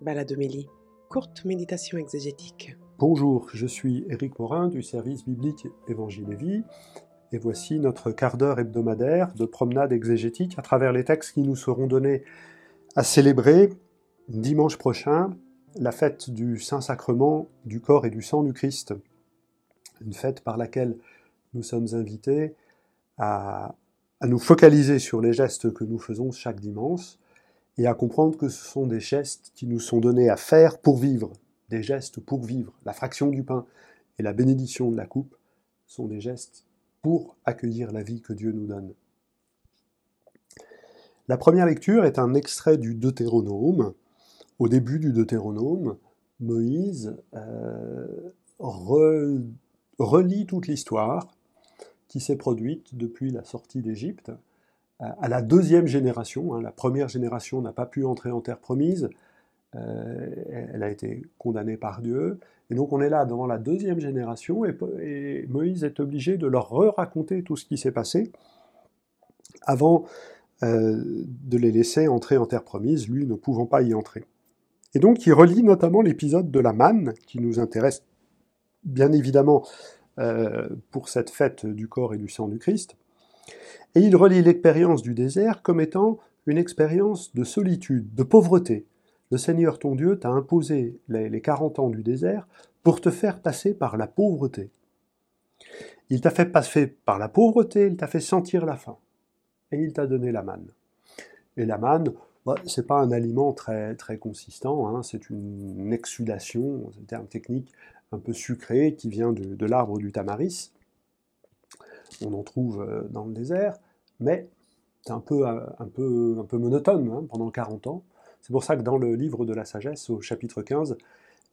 Baladomélie, courte méditation exégétique. Bonjour, je suis Éric Morin du service biblique Évangile et Vie, et voici notre quart d'heure hebdomadaire de promenade exégétique à travers les textes qui nous seront donnés à célébrer dimanche prochain la fête du Saint-Sacrement du corps et du sang du Christ, une fête par laquelle nous sommes invités à, à nous focaliser sur les gestes que nous faisons chaque dimanche, et à comprendre que ce sont des gestes qui nous sont donnés à faire pour vivre, des gestes pour vivre. La fraction du pain et la bénédiction de la coupe sont des gestes pour accueillir la vie que Dieu nous donne. La première lecture est un extrait du Deutéronome. Au début du Deutéronome, Moïse euh, relit toute l'histoire qui s'est produite depuis la sortie d'Égypte à la deuxième génération. Hein, la première génération n'a pas pu entrer en terre promise. Euh, elle a été condamnée par Dieu. Et donc on est là devant la deuxième génération et, Moïse est obligé de leur raconter tout ce qui s'est passé avant euh, de les laisser entrer en terre promise, lui ne pouvant pas y entrer. Et donc il relie notamment l'épisode de la manne qui nous intéresse bien évidemment euh, pour cette fête du corps et du sang du Christ. Et il relie l'expérience du désert comme étant une expérience de solitude, de pauvreté. Le Seigneur ton Dieu t'a imposé les 40 ans du désert pour te faire passer par la pauvreté. Il t'a fait passer par la pauvreté, il t'a fait sentir la faim. Et il t'a donné la manne. Et la manne, bah, c'est pas un aliment très, très consistant, hein, c'est une exsudation, c'est un terme technique un peu sucré qui vient de l'arbre du tamaris on en trouve euh, dans le désert, mais c'est un peu, euh, un, peu, un peu monotone hein, pendant 40 ans. C'est pour ça que dans le livre de la sagesse, au chapitre 15,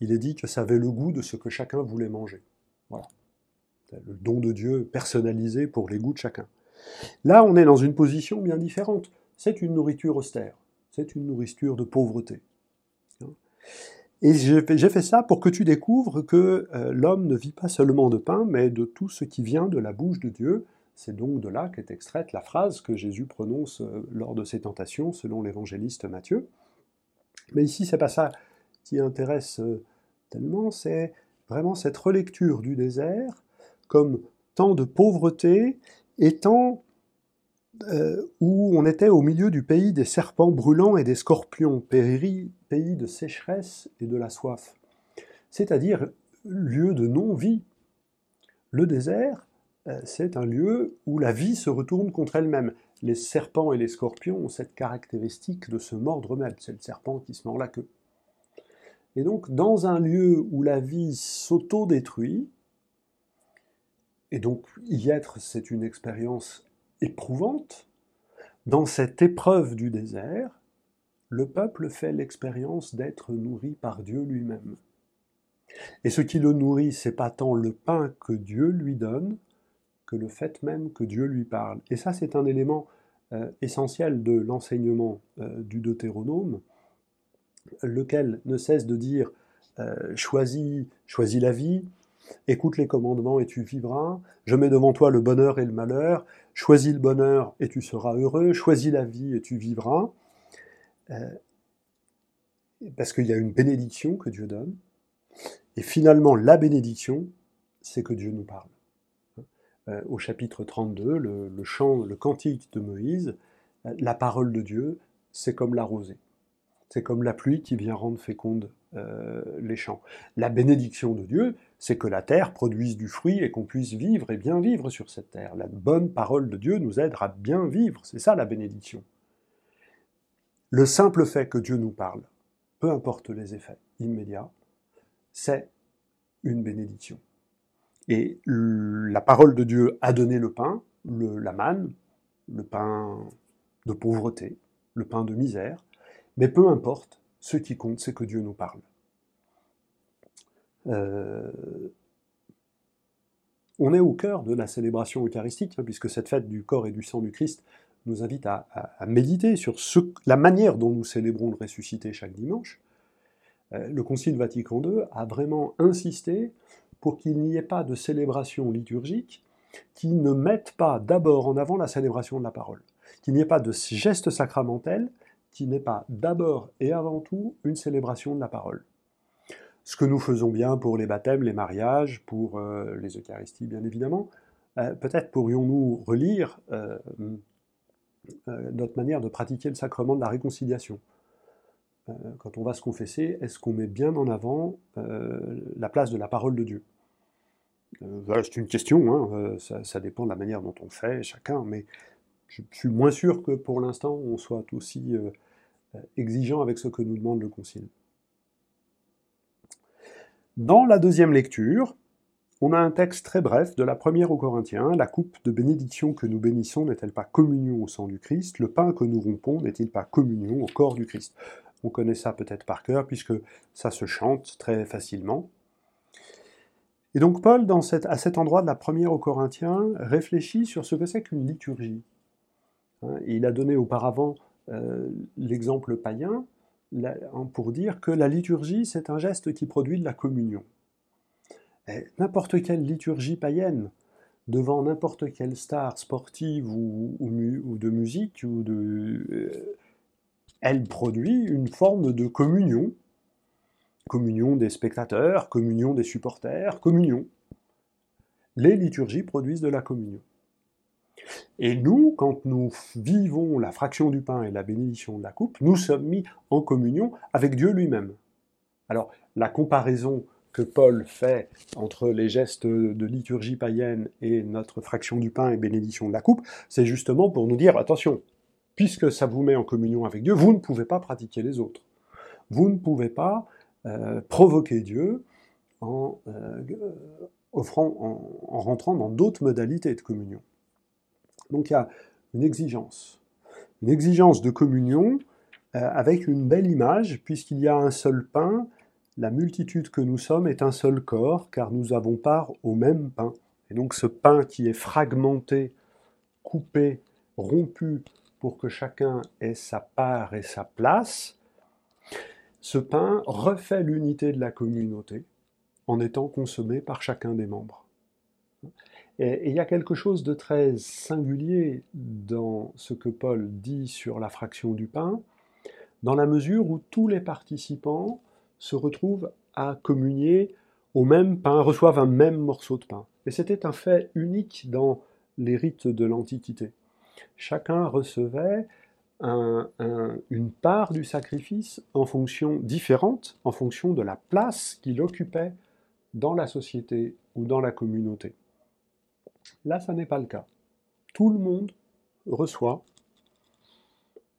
il est dit que ça avait le goût de ce que chacun voulait manger. Voilà. Le don de Dieu personnalisé pour les goûts de chacun. Là, on est dans une position bien différente. C'est une nourriture austère. C'est une nourriture de pauvreté. Et j'ai fait ça pour que tu découvres que euh, l'homme ne vit pas seulement de pain, mais de tout ce qui vient de la bouche de Dieu. C'est donc de là qu'est extraite la phrase que Jésus prononce euh, lors de ses tentations, selon l'évangéliste Matthieu. Mais ici, c'est pas ça qui intéresse euh, tellement, c'est vraiment cette relecture du désert comme temps de pauvreté et temps où on était au milieu du pays des serpents brûlants et des scorpions, pays de sécheresse et de la soif, c'est-à-dire lieu de non-vie. Le désert, euh, c'est un lieu où la vie se retourne contre elle-même. Les serpents et les scorpions ont cette caractéristique de se mordre eux-mêmes. C'est le serpent qui se mord la queue. Et donc, dans un lieu où la vie s'auto-détruit, et donc y être, c'est une expérience éprouvante, dans cette épreuve du désert, le peuple fait l'expérience d'être nourri par Dieu lui-même. Et ce qui le nourrit, c'est pas tant le pain que Dieu lui donne, que le fait même que Dieu lui parle. Et ça, c'est un élément euh, essentiel de l'enseignement euh, du Deutéronome, lequel ne cesse de dire euh, choisis, choisis la vie, écoute les commandements et tu vivras, je mets devant toi le bonheur et le malheur, choisis le bonheur et tu seras heureux, choisis la vie et tu vivras. Euh, parce qu'il y a une bénédiction que Dieu donne, et finalement la bénédiction, c'est que Dieu nous parle. Euh, au chapitre 32, le, chant, le cantique de Moïse, euh, la parole de Dieu, c'est comme la rosée. C'est comme la pluie qui vient rendre féconde les champs. La bénédiction de Dieu, c'est que la terre produise du fruit et qu'on puisse vivre et bien vivre sur cette terre. La bonne parole de Dieu nous aide à bien vivre. C'est ça la bénédiction. Le simple fait que Dieu nous parle, peu importe les effets immédiats, c'est une bénédiction. Et la parole de Dieu a donné le pain, le, la manne, le pain de pauvreté, le pain de misère, mais peu importe, ce qui compte, c'est que Dieu nous parle. Euh, on est au cœur de la célébration eucharistique, hein, puisque cette fête du corps et du sang du Christ nous invite à, méditer sur la manière dont nous célébrons le ressuscité chaque dimanche. Euh, le Concile Vatican II a vraiment insisté pour qu'il n'y ait pas de célébration liturgique qui ne mette pas d'abord en avant la célébration de la parole, qu'il n'y ait pas de geste sacramentel qui n'est pas d'abord et avant tout une célébration de la parole. Ce que nous faisons bien pour les baptêmes, les mariages, pour euh, les Eucharisties bien évidemment, euh, peut-être pourrions-nous relire euh, notre manière de pratiquer le sacrement de la réconciliation. quand on va se confesser, est-ce qu'on met bien en avant la place de la parole de Dieu? C'est une question, hein, ça, ça, dépend de la manière dont on fait, chacun, mais je suis moins sûr que pour l'instant on soit aussi exigeant avec ce que nous demande le Concile. Dans la deuxième lecture, on a un texte très bref de la première aux Corinthiens. La coupe de bénédiction que nous bénissons n'est-elle pas communion au sang du Christ? Le pain que nous rompons n'est-il pas communion au corps du Christ? On connaît ça peut-être par cœur puisque ça se chante très facilement. Et donc Paul, à cet endroit de la première aux Corinthiens, réfléchit sur ce que c'est qu'une liturgie. Hein, il a donné auparavant euh, l'exemple païen, pour dire que la liturgie, c'est un geste qui produit de la communion. N'importe quelle liturgie païenne, devant n'importe quelle star sportive ou, de musique, ou de, euh, elle produit une forme de communion. Communion des spectateurs, communion des supporters, communion. Les liturgies produisent de la communion. Et nous, quand nous vivons la fraction du pain et la bénédiction de la coupe, nous sommes mis en communion avec Dieu lui-même. Alors, la comparaison que Paul fait entre les gestes de liturgie païenne et notre fraction du pain et bénédiction de la coupe, c'est justement pour nous dire, attention, puisque ça vous met en communion avec Dieu, vous ne pouvez pas pratiquer les autres. Vous ne pouvez pas euh, provoquer Dieu en, euh, offrant, en rentrant dans d'autres modalités de communion. Donc il y a une exigence. Une exigence de communion euh, avec une belle image, puisqu'il y a un seul pain, la multitude que nous sommes est un seul corps, car nous avons part au même pain. Et donc ce pain qui est fragmenté, coupé, rompu, pour que chacun ait sa part et sa place, ce pain refait l'unité de la communauté en étant consommé par chacun des membres. Et il y a quelque chose de très singulier dans ce que Paul dit sur la fraction du pain, dans la mesure où tous les participants se retrouvent à communier au même pain, reçoivent un même morceau de pain. Et c'était un fait unique dans les rites de l'Antiquité. Chacun recevait une part du sacrifice en fonction différente, en fonction de la place qu'il occupait dans la société ou dans la communauté. Là, ça n'est pas le cas. Tout le monde reçoit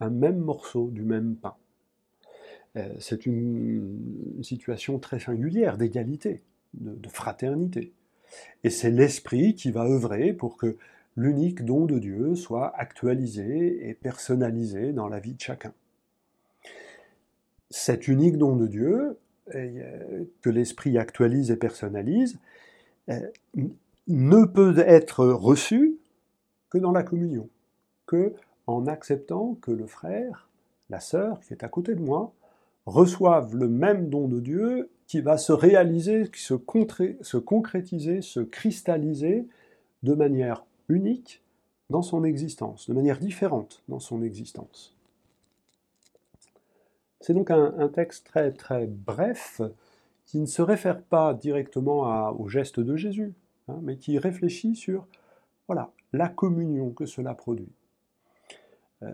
un même morceau du même pain. Euh, c'est une, situation très singulière d'égalité, de, fraternité. Et c'est l'Esprit qui va œuvrer pour que l'unique don de Dieu soit actualisé et personnalisé dans la vie de chacun. Cet unique don de Dieu, euh, que l'Esprit actualise et personnalise, euh, ne peut être reçu que dans la communion, que en acceptant que le frère, la sœur qui est à côté de moi, reçoivent le même don de Dieu qui va se réaliser, se, se concrétiser, se cristalliser de manière unique dans son existence, de manière différente dans son existence. C'est donc un, texte très très bref qui ne se réfère pas directement au geste de Jésus, Hein, mais qui réfléchit sur voilà, la communion que cela produit. Euh,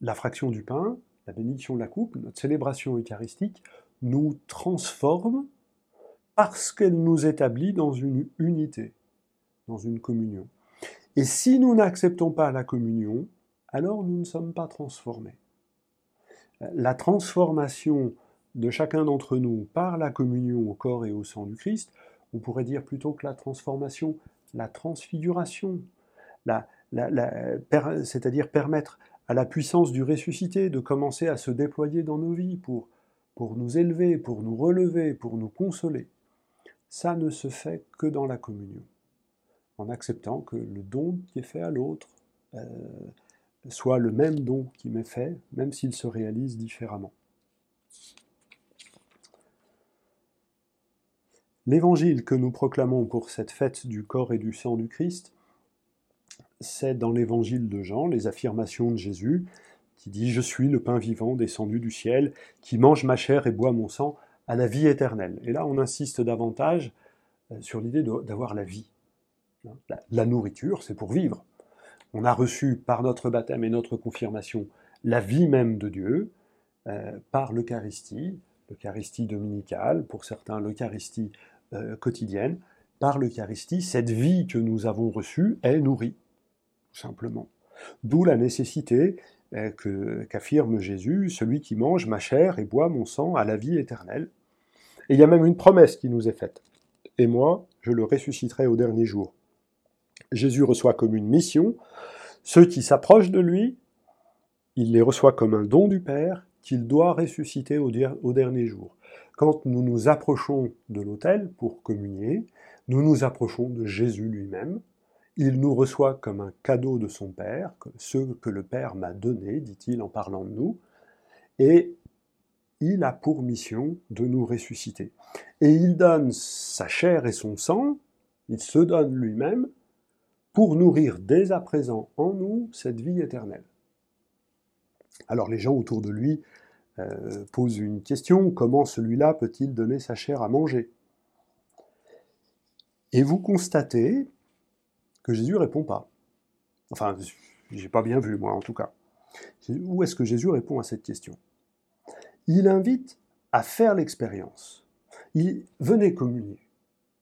la fraction du pain, la bénédiction de la coupe, notre célébration eucharistique, nous transforme parce qu'elle nous établit dans une unité, dans une communion. Et si nous n'acceptons pas la communion, alors nous ne sommes pas transformés. La transformation de chacun d'entre nous par la communion au corps et au sang du Christ on pourrait dire plutôt que la transformation, la transfiguration, c'est-à-dire permettre à la puissance du ressuscité de commencer à se déployer dans nos vies pour, nous élever, pour nous relever, pour nous consoler. Ça ne se fait que dans la communion, en acceptant que le don qui est fait à l'autre euh, soit le même don qui m'est fait, même s'il se réalise différemment. L'évangile que nous proclamons pour cette fête du corps et du sang du Christ, c'est dans l'évangile de Jean, les affirmations de Jésus, qui dit Je suis le pain vivant descendu du ciel, qui mange ma chair et boit mon sang à la vie éternelle. Et là, on insiste davantage euh, sur l'idée d'avoir la vie. La, nourriture, c'est pour vivre. On a reçu par notre baptême et notre confirmation la vie même de Dieu euh, par l'Eucharistie, l'Eucharistie dominicale, pour certains l'Eucharistie euh, quotidienne. Par l'Eucharistie, cette vie que nous avons reçue est nourrie, tout simplement. D'où la nécessité qu'affirme Jésus, celui qui mange ma chair et boit mon sang à la vie éternelle. Et il y a même une promesse qui nous est faite. Et moi, je le ressusciterai au dernier jour. Jésus reçoit comme une mission ceux qui s'approchent de lui, il les reçoit comme un don du Père qu'il doit ressusciter au dernier jour. Quand nous nous approchons de l'autel pour communier, nous nous approchons de Jésus lui-même, il nous reçoit comme un cadeau de son Père, ce que le Père m'a donné, dit-il en parlant de nous, et il a pour mission de nous ressusciter. Et il donne sa chair et son sang, il se donne lui-même, pour nourrir dès à présent en nous cette vie éternelle. Alors les gens autour de lui euh, pose une question, comment celui-là peut-il donner sa chair à manger? Et vous constatez que Jésus répond pas. Enfin, j'ai pas bien vu, moi, en tout cas. Où est-ce que Jésus répond à cette question? Il invite à faire l'expérience. Il venez communier.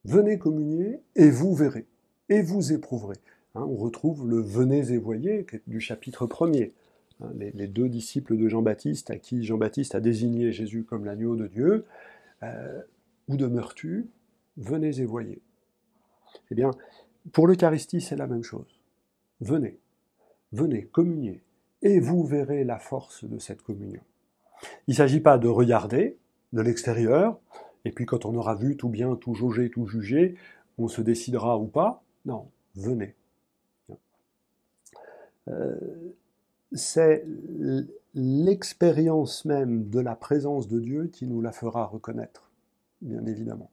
Venez communier et vous verrez, et vous éprouverez. Hein, on retrouve le venez et voyez du chapitre 1. Hein, les, deux disciples de Jean-Baptiste, à qui Jean-Baptiste a désigné Jésus comme l'agneau de Dieu, euh, où demeures-tu? Venez et voyez. Eh bien, pour l'Eucharistie, c'est la même chose. Venez, venez, communiez, et vous verrez la force de cette communion. Il ne s'agit pas de regarder de l'extérieur, et puis quand on aura vu tout bien, tout jaugé, tout jugé, on se décidera ou pas. Non, venez. Euh, c'est l'expérience même de la présence de Dieu qui nous la fera reconnaître, bien évidemment.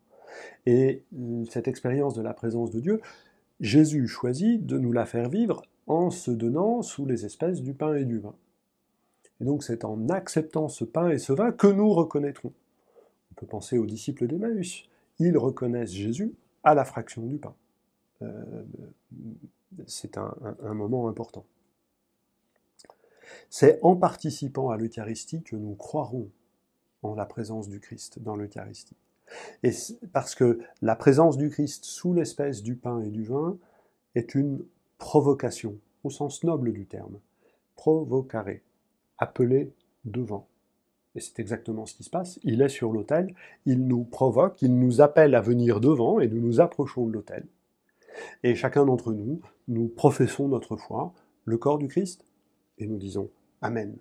Et cette expérience de la présence de Dieu, Jésus choisit de nous la faire vivre en se donnant sous les espèces du pain et du vin. Et donc c'est en acceptant ce pain et ce vin que nous reconnaîtrons. On peut penser aux disciples d'Emmaüs. Ils reconnaissent Jésus à la fraction du pain. Euh, c'est un, un moment important. C'est en participant à l'Eucharistie que nous croirons en la présence du Christ dans l'Eucharistie. Et parce que la présence du Christ sous l'espèce du pain et du vin est une provocation, au sens noble du terme. Provocare, appelé devant. Et c'est exactement ce qui se passe. Il est sur l'autel, il nous provoque, il nous appelle à venir devant et nous nous approchons de l'autel. Et chacun d'entre nous, nous professons notre foi, le corps du Christ, et nous disons Amen.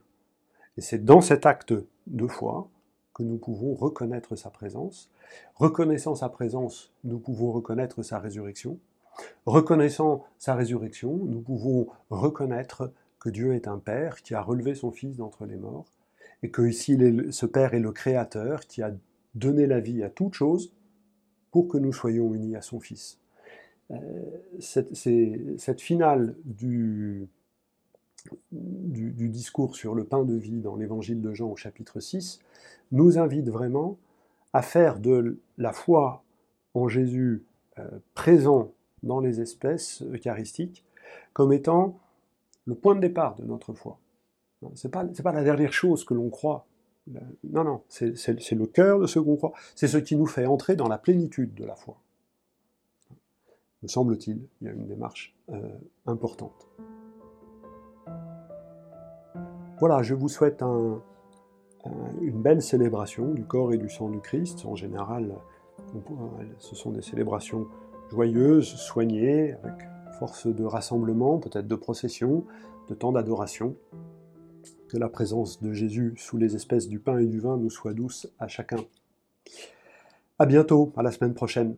Et c'est dans cet acte de foi que nous pouvons reconnaître sa présence. Reconnaissant sa présence, nous pouvons reconnaître sa résurrection. Reconnaissant sa résurrection, nous pouvons reconnaître que Dieu est un Père qui a relevé son Fils d'entre les morts, et que ici ce Père est le Créateur qui a donné la vie à toute chose pour que nous soyons unis à son Fils. Euh, cette, cette finale du, du, discours sur le pain de vie dans l'évangile de Jean au chapitre 6 nous invite vraiment à faire de la foi en Jésus euh, présent dans les espèces eucharistiques comme étant le point de départ de notre foi. Ce n'est pas, pas la dernière chose que l'on croit. Non, non, c'est le cœur de ce qu'on croit. C'est ce qui nous fait entrer dans la plénitude de la foi. Me semble-t-il, il y a une démarche euh, importante. Voilà, je vous souhaite une belle célébration du corps et du sang du Christ. En général, ce sont des célébrations joyeuses, soignées, avec force de rassemblement, peut-être de procession, de temps d'adoration. Que la présence de Jésus sous les espèces du pain et du vin nous soit douce à chacun. À bientôt, à la semaine prochaine.